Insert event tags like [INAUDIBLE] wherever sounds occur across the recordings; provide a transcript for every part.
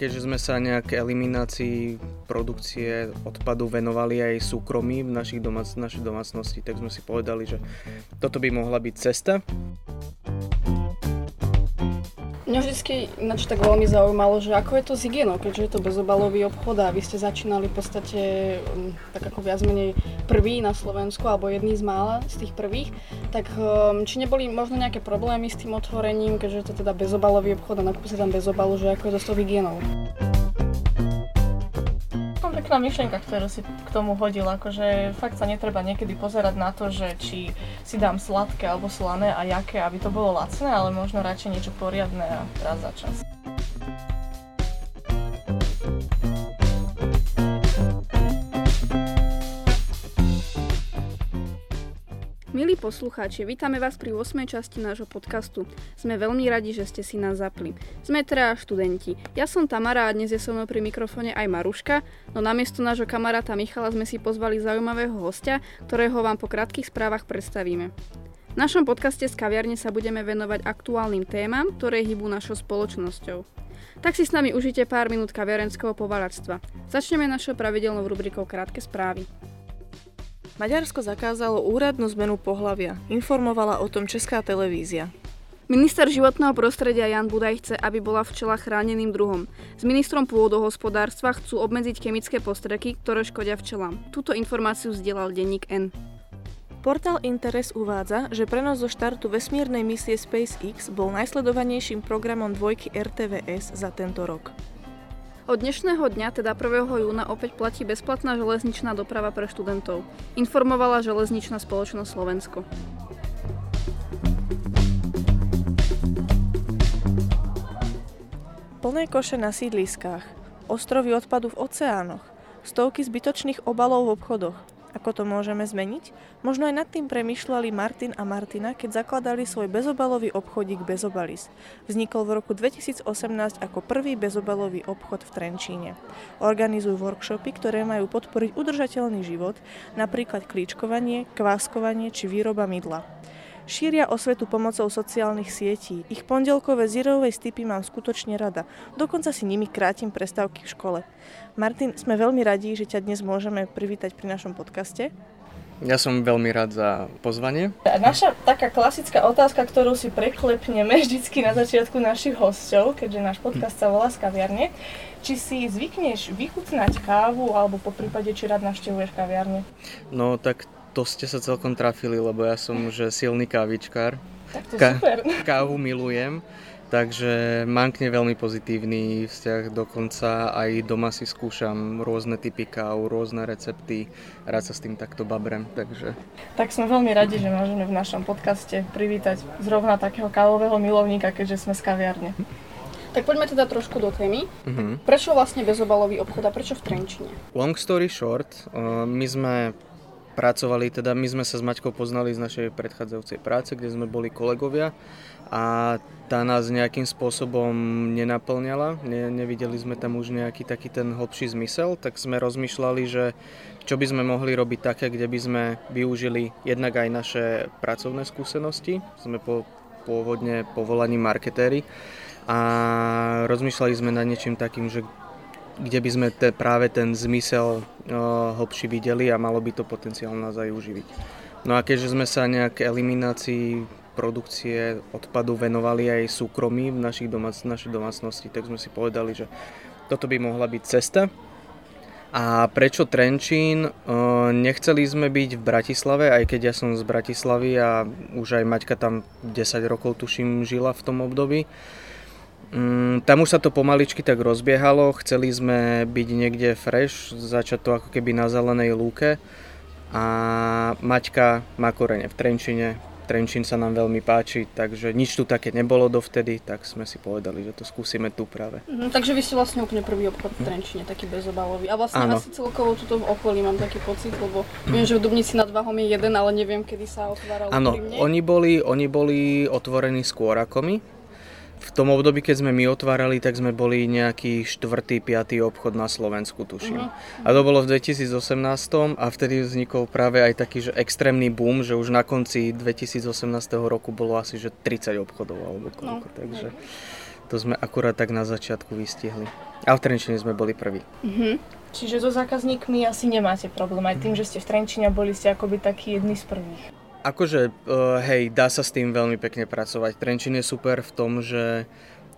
keďže sme sa nejak eliminácii produkcie odpadu venovali aj súkromí v našich domác- našej domácnosti, tak sme si povedali, že toto by mohla byť cesta. Mňa vždy ináč tak veľmi zaujímalo, že ako je to s hygienou, keďže je to bezobalový obchod a vy ste začínali v podstate um, tak ako viac menej prvý na Slovensku, alebo jedný z mála z tých prvých, tak um, či neboli možno nejaké problémy s tým otvorením, keďže je to teda bezobalový obchod a nakúpi sa tam bezobalu, že ako je to s tou hygienou? Pekná myšlienka, ktorú si k tomu hodil, akože fakt sa netreba niekedy pozerať na to, že či si dám sladké alebo slané a jaké, aby to bolo lacné, ale možno radšej niečo poriadne a raz za čas. Poslucháči, vítame vás pri 8. časti nášho podcastu. Sme veľmi radi, že ste si nás zapli. Sme teda študenti. Ja som Tamara a dnes je so mnou pri mikrofóne aj Maruška, no namiesto nášho kamaráta Michala sme si pozvali zaujímavého hostia, ktorého vám po krátkých správach predstavíme. V našom podcaste z kaviarne sa budeme venovať aktuálnym témam, ktoré hýbu našou spoločnosťou. Tak si s nami užite pár minút kaviarenského povaradstva. Začneme našou pravidelnou rubrikou Krátke správy. Maďarsko zakázalo úradnú zmenu pohlavia. Informovala o tom Česká televízia. Minister životného prostredia Jan Budaj chce, aby bola včela chráneným druhom. S ministrom pôdohospodárstva chcú obmedziť chemické postreky, ktoré škodia včelám. Túto informáciu vzdielal denník N. Portál Interes uvádza, že prenos zo štartu vesmírnej misie SpaceX bol najsledovanejším programom dvojky RTVS za tento rok. Od dnešného dňa, teda 1. júna, opäť platí bezplatná železničná doprava pre študentov. Informovala železničná spoločnosť Slovensko. Plné koše na sídliskách, ostrovy odpadu v oceánoch, stovky zbytočných obalov v obchodoch, ako to môžeme zmeniť? Možno aj nad tým premyšľali Martin a Martina, keď zakladali svoj bezobalový obchodík Bezobalis. Vznikol v roku 2018 ako prvý bezobalový obchod v Trenčíne. Organizujú workshopy, ktoré majú podporiť udržateľný život, napríklad klíčkovanie, kváskovanie či výroba mydla. Šíria osvetu pomocou sociálnych sietí. Ich pondelkové zirové stipy mám skutočne rada. Dokonca si nimi krátim prestávky v škole. Martin, sme veľmi radi, že ťa dnes môžeme privítať pri našom podcaste. Ja som veľmi rád za pozvanie. Naša taká klasická otázka, ktorú si preklepneme vždycky na začiatku našich hostov, keďže náš podcast sa volá z kaviarne, či si zvykneš vychutnať kávu, alebo po prípade, či rád navštevuješ kaviarne? No tak to ste sa celkom trafili, lebo ja som už silný kávičkár. Tak to Ka- super. [LAUGHS] Kávu milujem, takže mám k nej veľmi pozitívny vzťah, dokonca aj doma si skúšam rôzne typy káv, rôzne recepty, rád sa s tým takto babrem, takže... Tak sme veľmi radi, že môžeme v našom podcaste privítať zrovna takého kávového milovníka, keďže sme z kaviarne. Tak poďme teda trošku do témy. Uh-huh. Prečo vlastne bezobalový obchod a prečo v Trenčine? Long story short, uh, my sme pracovali, teda my sme sa s Maťkou poznali z našej predchádzajúcej práce, kde sme boli kolegovia a tá nás nejakým spôsobom nenaplňala, ne, nevideli sme tam už nejaký taký ten hlbší zmysel, tak sme rozmýšľali, že čo by sme mohli robiť také, kde by sme využili jednak aj naše pracovné skúsenosti, sme po, pôvodne povolaní marketéri a rozmýšľali sme nad niečím takým, že kde by sme te, práve ten zmysel uh, hlbší videli a malo by to potenciál nás aj uživiť. No a keďže sme sa nejak eliminácii produkcie odpadu venovali aj súkromí v našich domác- našej domácnosti, tak sme si povedali, že toto by mohla byť cesta. A prečo Trenčín? Uh, nechceli sme byť v Bratislave, aj keď ja som z Bratislavy a už aj Maťka tam 10 rokov tuším žila v tom období. Mm, tam už sa to pomaličky tak rozbiehalo, chceli sme byť niekde fresh, začať to ako keby na zelenej lúke a Maťka má korene v Trenčine, Trenčín sa nám veľmi páči, takže nič tu také nebolo dovtedy, tak sme si povedali, že to skúsime tu práve. Mm, takže vy ste vlastne úplne prvý obchod v Trenčine, taký bezobalový. A vlastne ano. asi celkovo tuto v okolí mám taký pocit, lebo mm. viem, že v Dubnici nad Váhom je jeden, ale neviem, kedy sa otváral Áno, oni boli, oni boli otvorení skôr ako my, v tom období, keď sme my otvárali, tak sme boli nejaký štvrtý, piatý obchod na Slovensku, tuším. Uh-huh. A to bolo v 2018 a vtedy vznikol práve aj taký že extrémny boom, že už na konci 2018 roku bolo asi že 30 obchodov alebo koľko, no. takže... to sme akurát tak na začiatku vystihli. A v Trenčine sme boli prví. Mm-hmm. Čiže so zákazníkmi asi nemáte problém, aj tým, že ste v Trenčine boli ste akoby takí jedni z prvých. Akože, uh, hej, dá sa s tým veľmi pekne pracovať. Trenčín je super v tom, že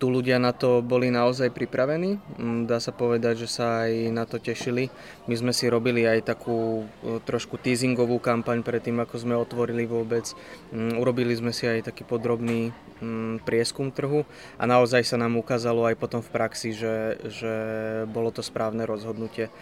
tu ľudia na to boli naozaj pripravení. Mm, dá sa povedať, že sa aj na to tešili. My sme si robili aj takú e, trošku teasingovú kampaň pred tým, ako sme otvorili vôbec. Mm, urobili sme si aj taký podrobný mm, prieskum trhu a naozaj sa nám ukázalo aj potom v praxi, že, že bolo to správne rozhodnutie.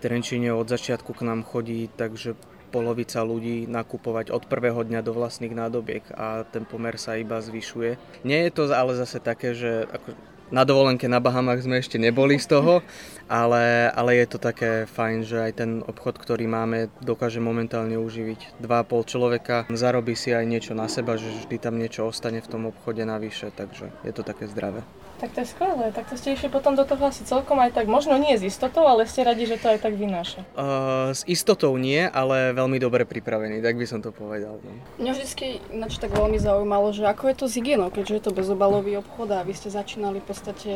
Trenčíne od začiatku k nám chodí, takže polovica ľudí nakupovať od prvého dňa do vlastných nádobiek a ten pomer sa iba zvyšuje. Nie je to ale zase také, že ako na dovolenke na Bahamach sme ešte neboli z toho, ale, ale je to také fajn, že aj ten obchod, ktorý máme, dokáže momentálne uživiť 2,5 človeka. Zarobí si aj niečo na seba, že vždy tam niečo ostane v tom obchode navyše, takže je to také zdravé. Tak to je skvelé, tak to ste išli potom do toho asi celkom aj tak, možno nie s istotou, ale ste radi, že to aj tak vynáša. Uh, s istotou nie, ale veľmi dobre pripravený, tak by som to povedal. No. Mňa vždy ináč tak veľmi zaujímalo, že ako je to s hygienou, keďže je to bezobalový obchod a vy ste začínali v podstate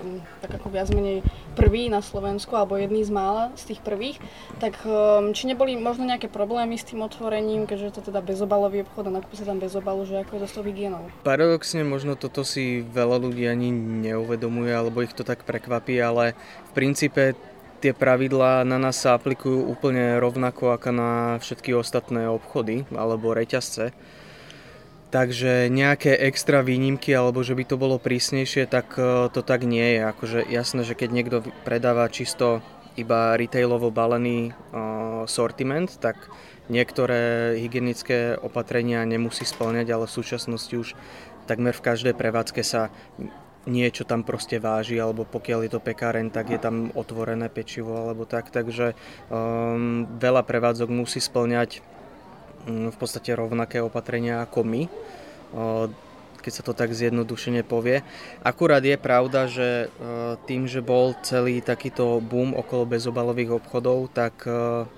um, tak ako viac menej prvý na Slovensku, alebo jedný z mála z tých prvých, tak um, či neboli možno nejaké problémy s tým otvorením, keďže je to teda bezobalový obchod a nakúpi sa tam bezobalu, že ako je to s tou hygienou? Paradoxne možno toto si veľa ľudí ani neuvedomuje alebo ich to tak prekvapí, ale v princípe tie pravidlá na nás sa aplikujú úplne rovnako ako na všetky ostatné obchody alebo reťazce. Takže nejaké extra výnimky alebo že by to bolo prísnejšie, tak e, to tak nie je. Akože jasné, že keď niekto predáva čisto iba retailovo balený uh, sortiment, tak niektoré hygienické opatrenia nemusí splňať, ale v súčasnosti už takmer v každej prevádzke sa niečo tam proste váži, alebo pokiaľ je to pekáreň, tak je tam otvorené pečivo alebo tak, takže um, veľa prevádzok musí splňať um, v podstate rovnaké opatrenia ako my, uh, keď sa to tak zjednodušene povie. Akurát je pravda, že uh, tým, že bol celý takýto boom okolo bezobalových obchodov, tak uh,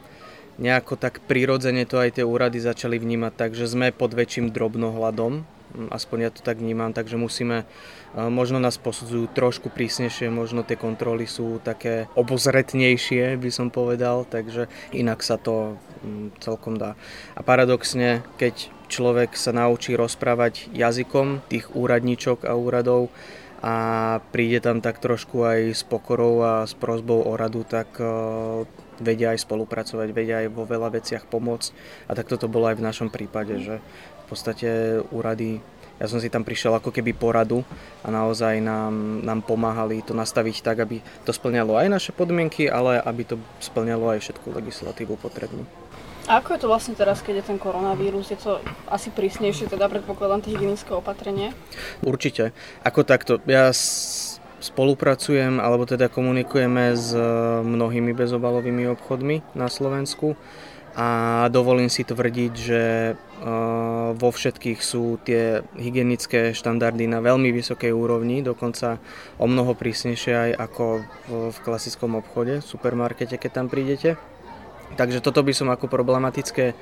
nejako tak prirodzene to aj tie úrady začali vnímať, takže sme pod väčším drobnohľadom aspoň ja to tak vnímam, takže musíme, možno nás posudzujú trošku prísnejšie, možno tie kontroly sú také obozretnejšie, by som povedal, takže inak sa to hm, celkom dá. A paradoxne, keď človek sa naučí rozprávať jazykom tých úradníčok a úradov, a príde tam tak trošku aj s pokorou a s prozbou o radu, tak vedia aj spolupracovať, vedia aj vo veľa veciach pomôcť. A tak toto bolo aj v našom prípade, že v podstate úrady, ja som si tam prišiel ako keby poradu a naozaj nám, nám pomáhali to nastaviť tak, aby to splňalo aj naše podmienky, ale aby to splňalo aj všetku legislatívu potrebnú. A ako je to vlastne teraz, keď je ten koronavírus? Je to asi prísnejšie, teda predpokladám tie hygienické opatrenie? Určite. Ako takto, ja spolupracujem, alebo teda komunikujeme s mnohými bezobalovými obchodmi na Slovensku a dovolím si tvrdiť, že vo všetkých sú tie hygienické štandardy na veľmi vysokej úrovni, dokonca o mnoho prísnejšie aj ako v klasickom obchode, v supermarkete, keď tam prídete. Takže toto by som ako problematické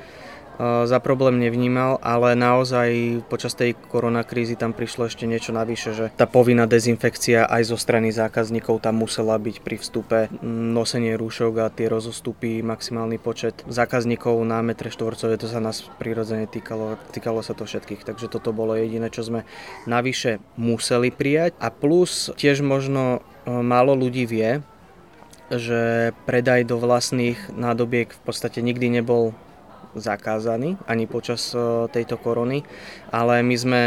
za problém nevnímal, ale naozaj počas tej koronakrízy tam prišlo ešte niečo navyše, že tá povinná dezinfekcia aj zo strany zákazníkov tam musela byť pri vstupe, nosenie rúšok a tie rozostupy, maximálny počet zákazníkov na metre štvorcové, to sa nás prirodzene týkalo, týkalo sa to všetkých, takže toto bolo jediné, čo sme navyše museli prijať. A plus tiež možno málo ľudí vie, že predaj do vlastných nádobiek v podstate nikdy nebol zakázaný ani počas e, tejto korony, ale my sme,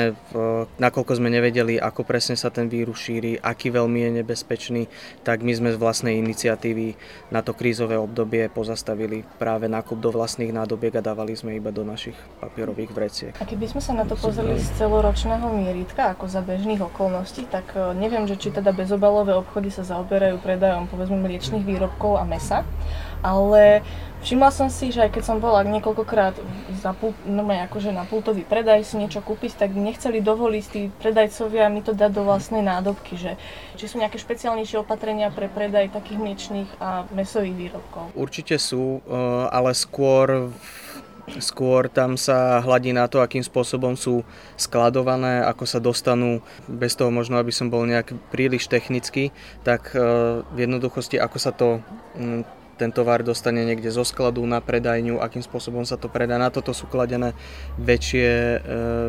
nakoľko sme nevedeli, ako presne sa ten vírus šíri, aký veľmi je nebezpečný, tak my sme z vlastnej iniciatívy na to krízové obdobie pozastavili práve nákup do vlastných nádobiek a dávali sme iba do našich papierových vreciek. A keby sme sa na to pozreli z celoročného mieritka, ako za bežných okolností, tak e, neviem, že či teda bezobalové obchody sa zaoberajú predajom povedzme mliečných výrobkov a mesa, ale Všimla som si, že aj keď som bola niekoľkokrát za pult, no akože na pultový predaj si niečo kúpiť, tak nechceli dovoliť tí predajcovia mi to dať do vlastnej nádobky, že či sú nejaké špeciálnejšie opatrenia pre predaj takých mliečných a mesových výrobkov. Určite sú, eh, ale skôr Skôr tam sa hladí na to, akým spôsobom sú skladované, ako sa dostanú, bez toho možno, aby som bol nejak príliš technický, tak e, v jednoduchosti, ako sa to ten tovar dostane niekde zo skladu na predajňu, akým spôsobom sa to predá. Na toto sú kladené väčšie, e,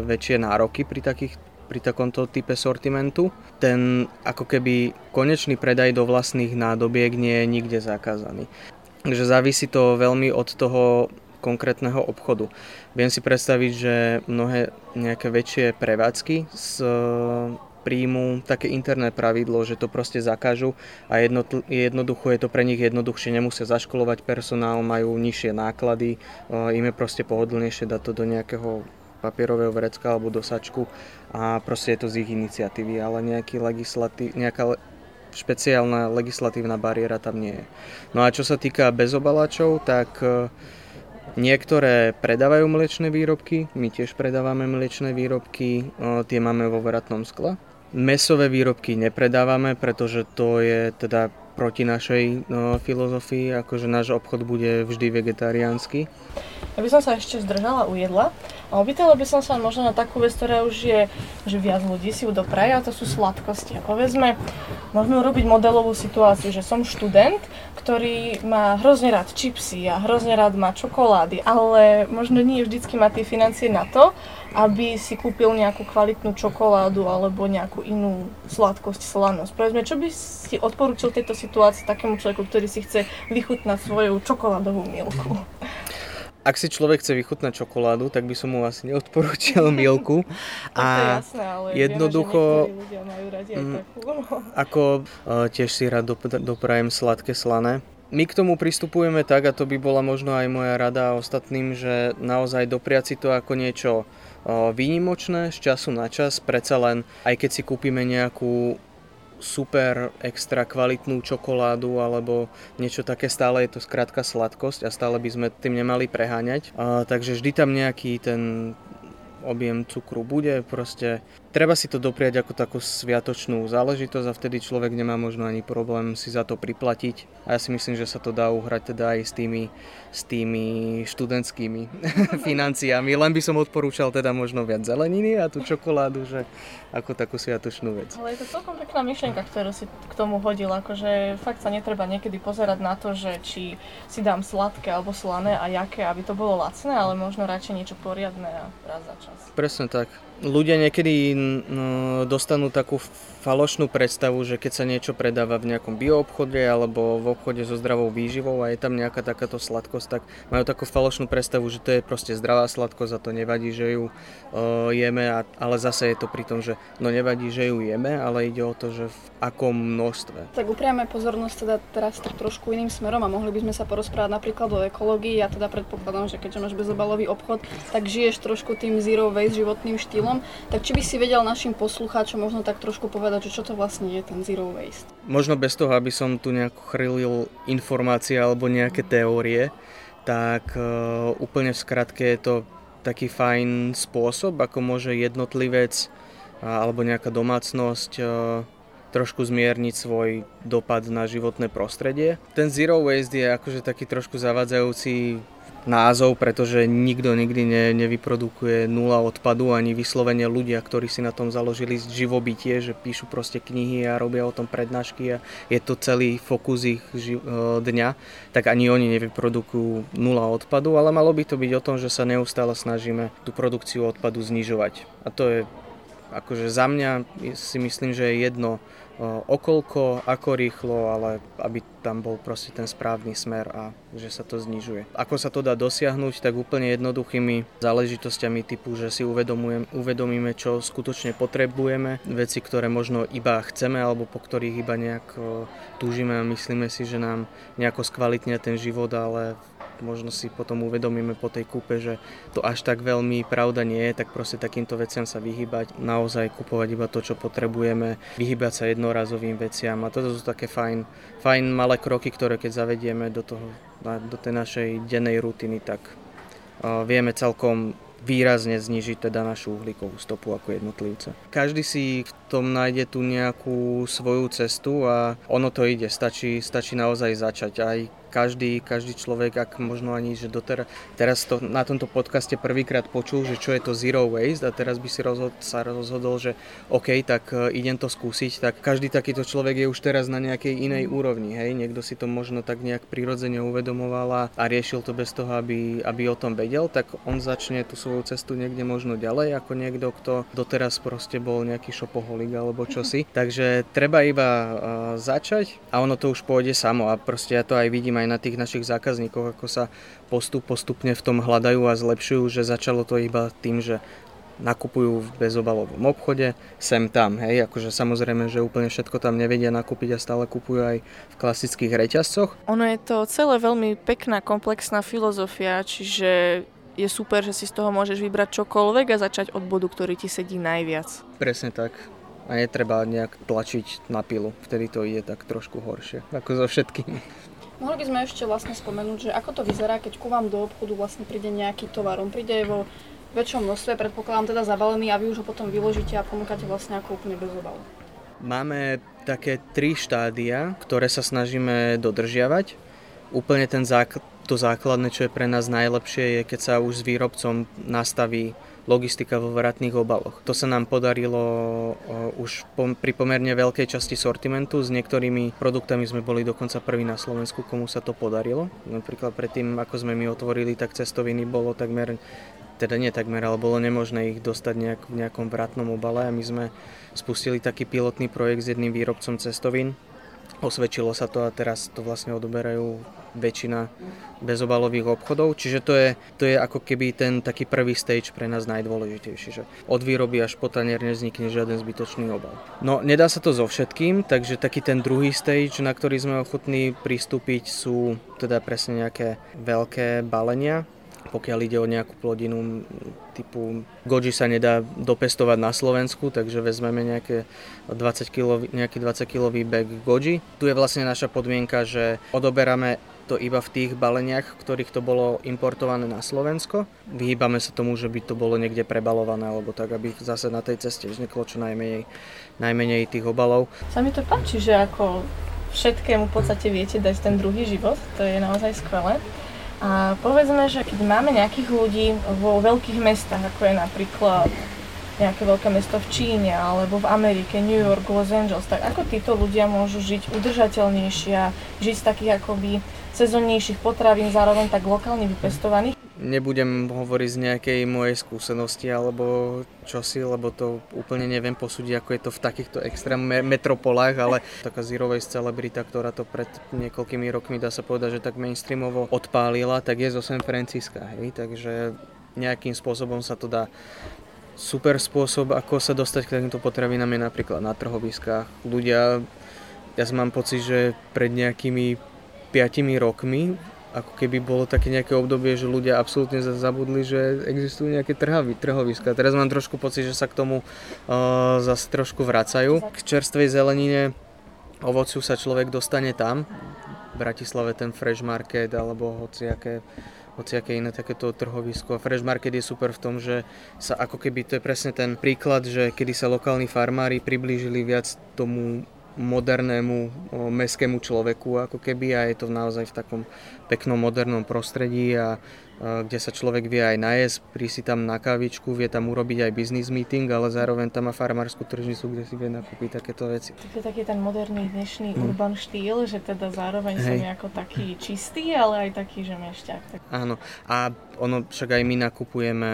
väčšie nároky pri takých pri takomto type sortimentu. Ten ako keby konečný predaj do vlastných nádobiek nie je nikde zakázaný. Takže závisí to veľmi od toho konkrétneho obchodu. Viem si predstaviť, že mnohé nejaké väčšie prevádzky s príjmu také interné pravidlo, že to proste zakážu a jednoducho je to pre nich jednoduchšie, nemusia zaškolovať personál, majú nižšie náklady, im je proste pohodlnejšie dať to do nejakého papierového vrecka alebo do sačku a proste je to z ich iniciatívy, ale nejaký legislatív, nejaká špeciálna legislatívna bariéra tam nie je. No a čo sa týka bezobaláčov, tak e, Niektoré predávajú mliečne výrobky, my tiež predávame mliečne výrobky, e, tie máme vo veratnom skle. Mesové výrobky nepredávame, pretože to je teda proti našej no, filozofii, akože náš obchod bude vždy vegetariánsky. Ja by som sa ešte zdržala u jedla opýtala by som sa možno na takú vec, ktorá už je, že viac ľudí si ju dopraje a to sú sladkosti. Povedzme, môžeme urobiť modelovú situáciu, že som študent, ktorý má hrozne rád čipsy a hrozne rád má čokolády, ale možno nie vždycky má tie financie na to, aby si kúpil nejakú kvalitnú čokoládu alebo nejakú inú sladkosť, slanosť. Povedzme, čo by si odporúčil tejto situácii takému človeku, ktorý si chce vychutnať svoju čokoládovú milku? [LAUGHS] ak si človek chce vychutnať čokoládu, tak by som mu asi neodporúčal [LAUGHS] milku. a jasné, ale jednoducho, vieme, majú radi aj takú. [LAUGHS] ako uh, tiež si rád dop- doprajem sladké slané. My k tomu pristupujeme tak, a to by bola možno aj moja rada ostatným, že naozaj dopriať si to ako niečo výnimočné z času na čas, predsa len aj keď si kúpime nejakú super extra kvalitnú čokoládu alebo niečo také, stále je to skrátka sladkosť a stále by sme tým nemali preháňať. A, takže vždy tam nejaký ten objem cukru bude, proste treba si to dopriať ako takú sviatočnú záležitosť a vtedy človek nemá možno ani problém si za to priplatiť. A ja si myslím, že sa to dá uhrať teda aj s tými, s tými študentskými [LAUGHS] financiami, len by som odporúčal teda možno viac zeleniny a tú čokoládu, že ako takú sviatočnú vec. Ale je to celkom pekná myšlienka, ktorú si k tomu hodil, akože fakt sa netreba niekedy pozerať na to, že či si dám sladké alebo slané a jaké, aby to bolo lacné, ale možno radšej niečo poriadne a raz za čas. Presne tak ľudia niekedy no, dostanú takú falošnú predstavu, že keď sa niečo predáva v nejakom bioobchode alebo v obchode so zdravou výživou a je tam nejaká takáto sladkosť, tak majú takú falošnú predstavu, že to je proste zdravá sladkosť a to nevadí, že ju uh, jeme, a, ale zase je to pri tom, že no nevadí, že ju jeme, ale ide o to, že v akom množstve. Tak upriame pozornosť teda teraz tak trošku iným smerom a mohli by sme sa porozprávať napríklad o ekológii. Ja teda predpokladám, že keďže máš bezobalový obchod, tak žiješ trošku tým zero waste životným štýlom tak či by si vedel našim poslucháčom možno tak trošku povedať, že čo to vlastne je ten zero waste? Možno bez toho, aby som tu nejako chrlil informácie alebo nejaké teórie, tak uh, úplne v skratke je to taký fajn spôsob, ako môže jednotlivec uh, alebo nejaká domácnosť uh, trošku zmierniť svoj dopad na životné prostredie. Ten zero waste je akože taký trošku zavadzajúci názov, pretože nikto nikdy ne, nevyprodukuje nula odpadu, ani vyslovene ľudia, ktorí si na tom založili živobytie, že píšu proste knihy a robia o tom prednášky a je to celý fokus ich ži- e, dňa, tak ani oni nevyprodukujú nula odpadu, ale malo by to byť o tom, že sa neustále snažíme tú produkciu odpadu znižovať. A to je akože za mňa si myslím, že je jedno okolko, ako rýchlo, ale aby tam bol proste ten správny smer a že sa to znižuje. Ako sa to dá dosiahnuť, tak úplne jednoduchými záležitosťami typu, že si uvedomíme, čo skutočne potrebujeme, veci, ktoré možno iba chceme alebo po ktorých iba nejak túžime a myslíme si, že nám nejako skvalitnia ten život, ale možno si potom uvedomíme po tej kúpe, že to až tak veľmi pravda nie je, tak proste takýmto veciam sa vyhybať, naozaj kupovať iba to, čo potrebujeme, vyhybať sa jednorazovým veciam a toto sú také fajn, fajn malé kroky, ktoré keď zavedieme do, toho, do tej našej dennej rutiny, tak vieme celkom výrazne znižiť teda našu uhlíkovú stopu ako jednotlivce. Každý si v tom nájde tú nejakú svoju cestu a ono to ide, stačí, stačí naozaj začať. Aj každý, každý človek, ak možno ani, že doteraz, teraz to na tomto podcaste prvýkrát počul, že čo je to zero waste a teraz by si rozhod, sa rozhodol, že OK, tak e, idem to skúsiť, tak každý takýto človek je už teraz na nejakej inej úrovni, hej, niekto si to možno tak nejak prirodzene uvedomoval a riešil to bez toho, aby, aby o tom vedel, tak on začne tú svoju cestu niekde možno ďalej, ako niekto, kto doteraz proste bol nejaký šopoholik alebo čosi. Takže treba iba uh, začať a ono to už pôjde samo a proste ja to aj vidím aj na tých našich zákazníkoch, ako sa postup postupne v tom hľadajú a zlepšujú, že začalo to iba tým, že nakupujú v bezobalovom obchode, sem tam, hej, akože samozrejme, že úplne všetko tam nevedia nakúpiť a stále kupujú aj v klasických reťazcoch. Ono je to celé veľmi pekná, komplexná filozofia, čiže je super, že si z toho môžeš vybrať čokoľvek a začať od bodu, ktorý ti sedí najviac. Presne tak. A netreba nejak tlačiť na pilu, vtedy to ide tak trošku horšie, ako so všetkým. Mohli by sme ešte vlastne spomenúť, že ako to vyzerá, keď ku vám do obchodu vlastne príde nejaký tovar. On príde vo väčšom množstve, predpokladám teda zabalený a vy už ho potom vyložíte a ponúkate vlastne ako úplne bez obalu. Máme také tri štádia, ktoré sa snažíme dodržiavať. Úplne ten zák- to základné, čo je pre nás najlepšie, je keď sa už s výrobcom nastaví logistika vo vratných obaloch. To sa nám podarilo už pri pomerne veľkej časti sortimentu. S niektorými produktami sme boli dokonca prví na Slovensku, komu sa to podarilo. Napríklad predtým, ako sme my otvorili, tak cestoviny bolo takmer teda nie takmer, ale bolo nemožné ich dostať nejak, v nejakom vratnom obale a my sme spustili taký pilotný projekt s jedným výrobcom cestovín. Osvedčilo sa to a teraz to vlastne odoberajú väčšina bezobalových obchodov, čiže to je, to je ako keby ten taký prvý stage pre nás najdôležitejší, že od výroby až po tanier nevznikne žiaden zbytočný obal. No nedá sa to so všetkým, takže taký ten druhý stage, na ktorý sme ochotní pristúpiť sú teda presne nejaké veľké balenia, pokiaľ ide o nejakú plodinu typu goji sa nedá dopestovať na Slovensku, takže vezmeme nejaké 20 kilo, nejaký 20 kilový bag goji. Tu je vlastne naša podmienka, že odoberáme to iba v tých baleniach, ktorých to bolo importované na Slovensko. Vyhýbame sa tomu, že by to bolo niekde prebalované, alebo tak, aby zase na tej ceste vzniklo čo najmenej, najmenej tých obalov. Sa mi to páči, že ako všetkému v podstate viete dať ten druhý život, to je naozaj skvelé. A povedzme, že keď máme nejakých ľudí vo veľkých mestách, ako je napríklad nejaké veľké mesto v Číne alebo v Amerike, New York, Los Angeles, tak ako títo ľudia môžu žiť udržateľnejšie a žiť z takých akoby sezónnejších potravín, zároveň tak lokálne vypestovaných? Nebudem hovoriť z nejakej mojej skúsenosti alebo čosi, lebo to úplne neviem posúdiť, ako je to v takýchto extrém metropolách, ale taká Zero Waste celebrita, ktorá to pred niekoľkými rokmi, dá sa povedať, že tak mainstreamovo odpálila, tak je zo San Francisca, hej, takže nejakým spôsobom sa to dá super spôsob, ako sa dostať k takýmto potravinám je napríklad na trhoviskách. Ľudia, ja mám pocit, že pred nejakými 5 rokmi ako keby bolo také nejaké obdobie, že ľudia absolútne zabudli, že existujú nejaké trhavy, trhoviska. Teraz mám trošku pocit, že sa k tomu uh, zase trošku vracajú. K čerstvej zelenine, ovociu sa človek dostane tam. V Bratislave ten Fresh Market alebo hociaké hociaké iné takéto trhovisko. A Fresh Market je super v tom, že sa ako keby, to je presne ten príklad, že kedy sa lokálni farmári priblížili viac tomu modernému mestskému človeku ako keby a je to naozaj v takom peknom modernom prostredí a kde sa človek vie aj najesť, prísť si tam na kávičku, vie tam urobiť aj business meeting, ale zároveň tam má farmárskú tržnicu, kde si vie nakúpiť takéto veci. To je taký ten moderný dnešný mm. urban štýl, že teda zároveň Hej. som ako taký čistý, ale aj taký, že mešťak. Tak... Áno, a ono však aj my nakupujeme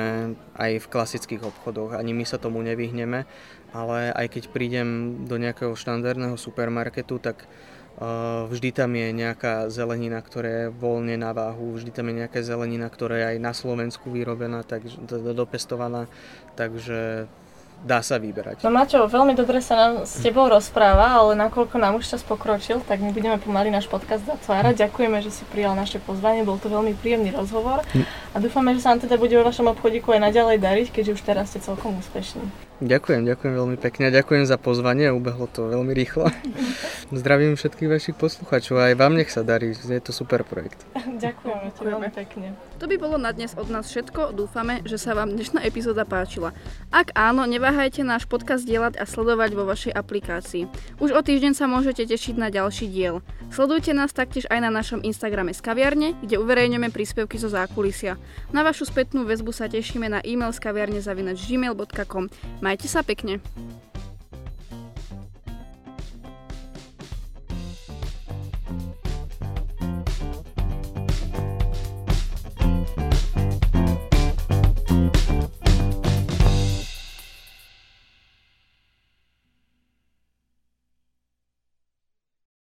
aj v klasických obchodoch, ani my sa tomu nevyhneme, ale aj keď prídem do nejakého štandardného supermarketu, tak Vždy tam je nejaká zelenina, ktorá je voľne na váhu, vždy tam je nejaká zelenina, ktorá je aj na Slovensku vyrobená, takže dopestovaná, takže dá sa vyberať. No Maťo, veľmi dobre sa nám s tebou rozpráva, ale nakoľko nám už čas pokročil, tak my budeme pomaly náš podcast zatvárať. Ďakujeme, že si prijal naše pozvanie, bol to veľmi príjemný rozhovor hm. a dúfame, že sa nám teda bude vo vašom obchodíku aj naďalej dariť, keďže už teraz ste celkom úspešní. Ďakujem, ďakujem veľmi pekne a ďakujem za pozvanie, ubehlo to veľmi rýchlo. [LAUGHS] Zdravím všetkých vašich poslucháčov a aj vám nech sa darí, je to super projekt. [LAUGHS] Ďakujeme ti veľmi pekne. To by bolo na dnes od nás všetko, dúfame, že sa vám dnešná epizóda páčila. Ak áno, neváhajte náš podcast dielať a sledovať vo vašej aplikácii. Už o týždeň sa môžete tešiť na ďalší diel. Sledujte nás taktiež aj na našom Instagrame z kaviarne, kde uverejňujeme príspevky zo zákulisia. Na vašu spätnú väzbu sa tešíme na e-mail z kaviarne zavinač gmail.com. Majte sa pekne.